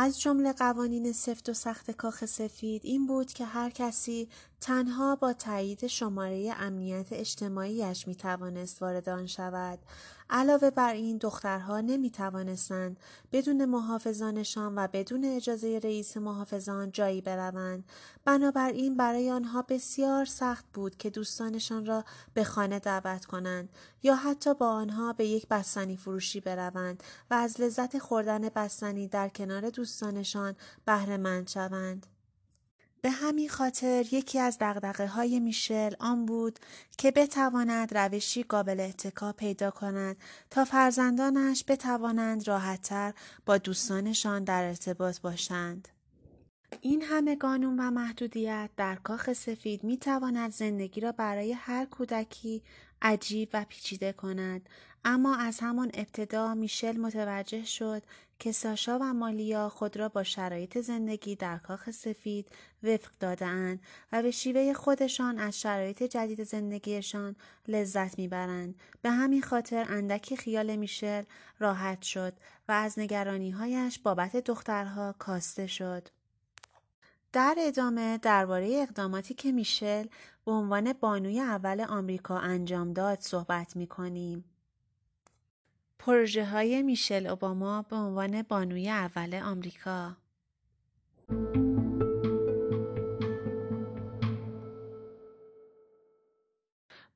از جمله قوانین سفت و سخت کاخ سفید این بود که هر کسی تنها با تایید شماره امنیت اجتماعیش می توانست وارد آن شود. علاوه بر این دخترها نمی توانستند بدون محافظانشان و بدون اجازه رئیس محافظان جایی بروند. بنابراین برای آنها بسیار سخت بود که دوستانشان را به خانه دعوت کنند یا حتی با آنها به یک بستنی فروشی بروند و از لذت خوردن بستنی در کنار دوستانشان بهره مند شوند. به همین خاطر یکی از دقدقه های میشل آن بود که بتواند روشی قابل اتکا پیدا کند تا فرزندانش بتوانند راحتتر با دوستانشان در ارتباط باشند. این همه قانون و محدودیت در کاخ سفید می تواند زندگی را برای هر کودکی عجیب و پیچیده کند اما از همان ابتدا میشل متوجه شد که ساشا و مالیا خود را با شرایط زندگی در کاخ سفید وفق دادهاند و به شیوه خودشان از شرایط جدید زندگیشان لذت می‌برند به همین خاطر اندکی خیال میشل راحت شد و از نگرانیهایش بابت دخترها کاسته شد در ادامه درباره اقداماتی که میشل به عنوان بانوی اول آمریکا انجام داد صحبت می کنیم. پروژه های میشل اوباما به عنوان بانوی اول آمریکا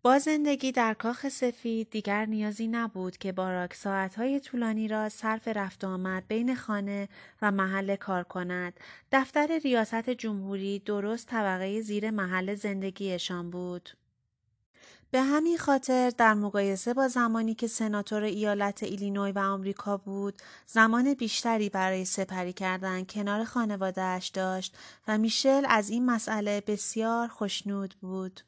با زندگی در کاخ سفید دیگر نیازی نبود که باراک ساعتهای طولانی را صرف رفت آمد بین خانه و محل کار کند. دفتر ریاست جمهوری درست طبقه زیر محل زندگیشان بود. به همین خاطر در مقایسه با زمانی که سناتور ایالت ایلینوی و آمریکا بود زمان بیشتری برای سپری کردن کنار خانوادهش داشت و میشل از این مسئله بسیار خوشنود بود.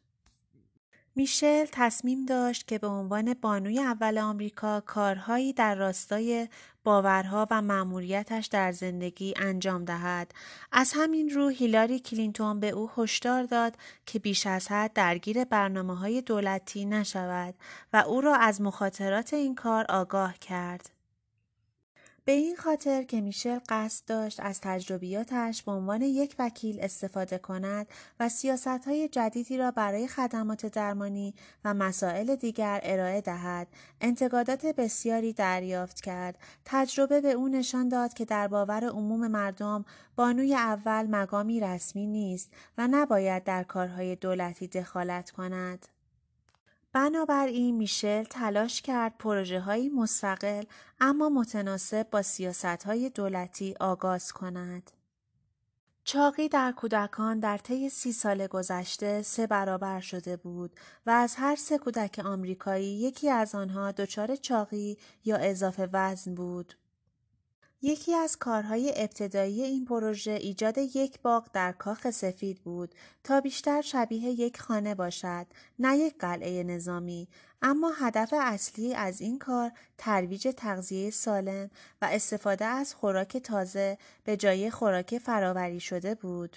میشل تصمیم داشت که به عنوان بانوی اول آمریکا کارهایی در راستای باورها و مأموریتش در زندگی انجام دهد. از همین رو هیلاری کلینتون به او هشدار داد که بیش از حد درگیر برنامه های دولتی نشود و او را از مخاطرات این کار آگاه کرد. به این خاطر که میشل قصد داشت از تجربیاتش به عنوان یک وکیل استفاده کند و سیاست های جدیدی را برای خدمات درمانی و مسائل دیگر ارائه دهد انتقادات بسیاری دریافت کرد. تجربه به او نشان داد که در باور عموم مردم بانوی اول مقامی رسمی نیست و نباید در کارهای دولتی دخالت کند. بنابراین میشل تلاش کرد پروژه های مستقل اما متناسب با سیاست های دولتی آغاز کند. چاقی در کودکان در طی سی سال گذشته سه برابر شده بود و از هر سه کودک آمریکایی یکی از آنها دچار چاقی یا اضافه وزن بود. یکی از کارهای ابتدایی این پروژه ایجاد یک باغ در کاخ سفید بود تا بیشتر شبیه یک خانه باشد نه یک قلعه نظامی. اما هدف اصلی از این کار ترویج تغذیه سالم و استفاده از خوراک تازه به جای خوراک فراوری شده بود.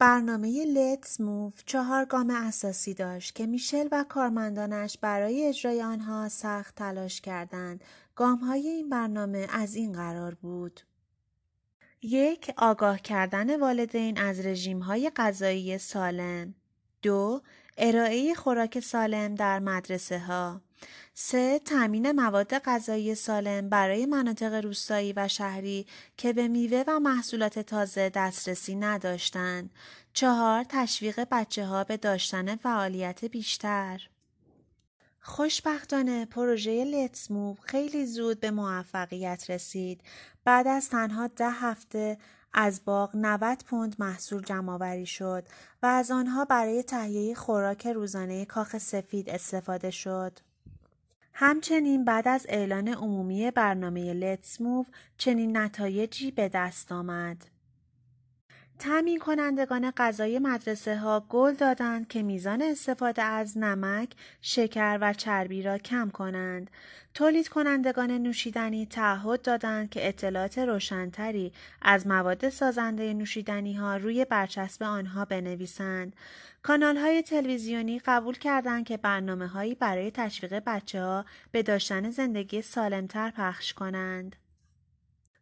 برنامه لیتس موو چهار گام اساسی داشت که میشل و کارمندانش برای اجرای آنها سخت تلاش کردند های این برنامه از این قرار بود. یک آگاه کردن والدین از های غذایی سالم. دو ارائه خوراک سالم در مدرسه ها. سه تامین مواد غذایی سالم برای مناطق روستایی و شهری که به میوه و محصولات تازه دسترسی نداشتند. چهار تشویق بچه ها به داشتن فعالیت بیشتر. خوشبختانه پروژه لیتس موو خیلی زود به موفقیت رسید. بعد از تنها ده هفته از باغ 90 پوند محصول جمع شد و از آنها برای تهیه خوراک روزانه کاخ سفید استفاده شد. همچنین بعد از اعلان عمومی برنامه لیتس موو چنین نتایجی به دست آمد. تامین کنندگان غذای مدرسه ها گل دادند که میزان استفاده از نمک، شکر و چربی را کم کنند. تولید کنندگان نوشیدنی تعهد دادند که اطلاعات روشنتری از مواد سازنده نوشیدنی ها روی برچسب آنها بنویسند. کانال های تلویزیونی قبول کردند که برنامه هایی برای تشویق بچه ها به داشتن زندگی سالمتر پخش کنند.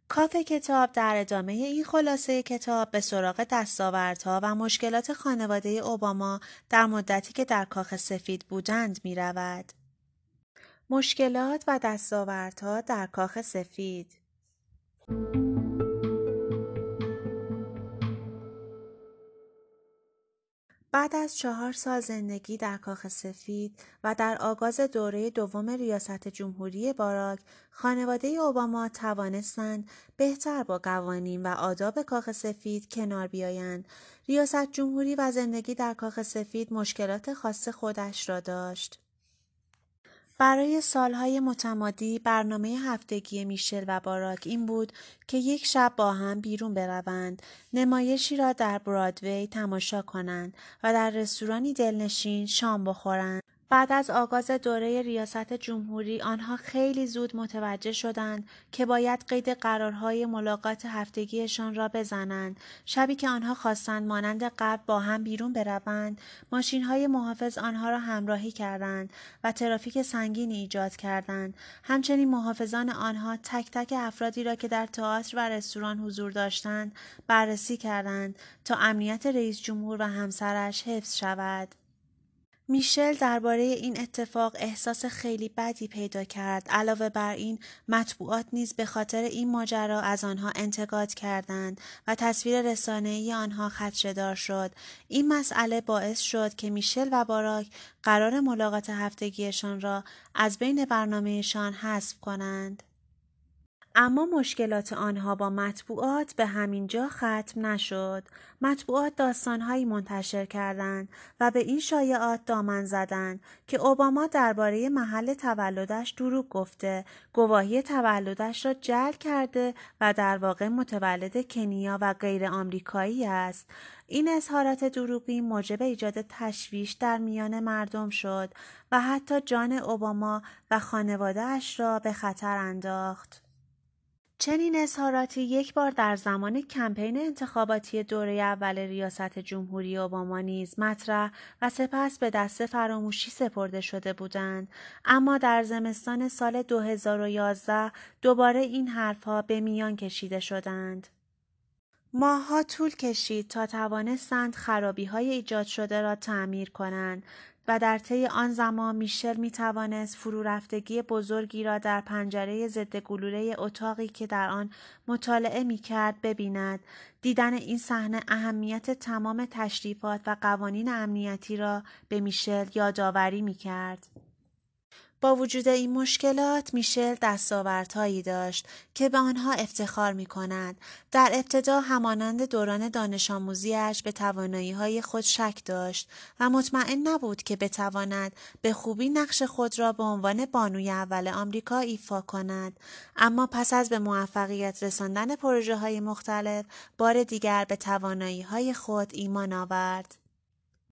کاف کتاب در ادامه این خلاصه کتاب به سراغ دستاوردها و مشکلات خانواده اوباما در مدتی که در کاخ سفید بودند می رود. مشکلات و دستاوردها در کاخ سفید بعد از چهار سال زندگی در کاخ سفید و در آغاز دوره دوم ریاست جمهوری باراک، خانواده اوباما توانستند بهتر با قوانین و آداب کاخ سفید کنار بیایند. ریاست جمهوری و زندگی در کاخ سفید مشکلات خاص خودش را داشت. برای سالهای متمادی برنامه هفتگی میشل و باراک این بود که یک شب با هم بیرون بروند، نمایشی را در برادوی تماشا کنند و در رستورانی دلنشین شام بخورند. بعد از آغاز دوره ریاست جمهوری آنها خیلی زود متوجه شدند که باید قید قرارهای ملاقات هفتگیشان را بزنند. شبی که آنها خواستند مانند قبل با هم بیرون بروند ماشینهای محافظ آنها را همراهی کردند و ترافیک سنگینی ایجاد کردند. همچنین محافظان آنها تک تک افرادی را که در تئاتر و رستوران حضور داشتند بررسی کردند تا امنیت رئیس جمهور و همسرش حفظ شود. میشل درباره این اتفاق احساس خیلی بدی پیدا کرد. علاوه بر این مطبوعات نیز به خاطر این ماجرا از آنها انتقاد کردند و تصویر رسانه‌ای آنها خدشهدار شد. این مسئله باعث شد که میشل و باراک قرار ملاقات هفتگیشان را از بین برنامهشان حذف کنند. اما مشکلات آنها با مطبوعات به همین جا ختم نشد. مطبوعات داستانهایی منتشر کردند و به این شایعات دامن زدند که اوباما درباره محل تولدش دروغ گفته، گواهی تولدش را جل کرده و در واقع متولد کنیا و غیر آمریکایی است. این اظهارات دروغی موجب ایجاد تشویش در میان مردم شد و حتی جان اوباما و خانواده اش را به خطر انداخت. چنین اظهاراتی یک بار در زمان کمپین انتخاباتی دوره اول ریاست جمهوری اوباما نیز مطرح و سپس به دست فراموشی سپرده شده بودند. اما در زمستان سال 2011 دوباره این حرفها به میان کشیده شدند. ماهها طول کشید تا توانستند خرابی های ایجاد شده را تعمیر کنند. و در طی آن زمان میشل می توانست فرو رفتگی بزرگی را در پنجره ضد گلوله اتاقی که در آن مطالعه می کرد ببیند. دیدن این صحنه اهمیت تمام تشریفات و قوانین امنیتی را به میشل یادآوری می کرد. با وجود این مشکلات میشل دستاوردهایی داشت که به آنها افتخار می کند. در ابتدا همانند دوران دانش آموزیش به توانایی های خود شک داشت و مطمئن نبود که بتواند به خوبی نقش خود را به عنوان بانوی اول آمریکا ایفا کند اما پس از به موفقیت رساندن پروژه های مختلف بار دیگر به توانایی های خود ایمان آورد.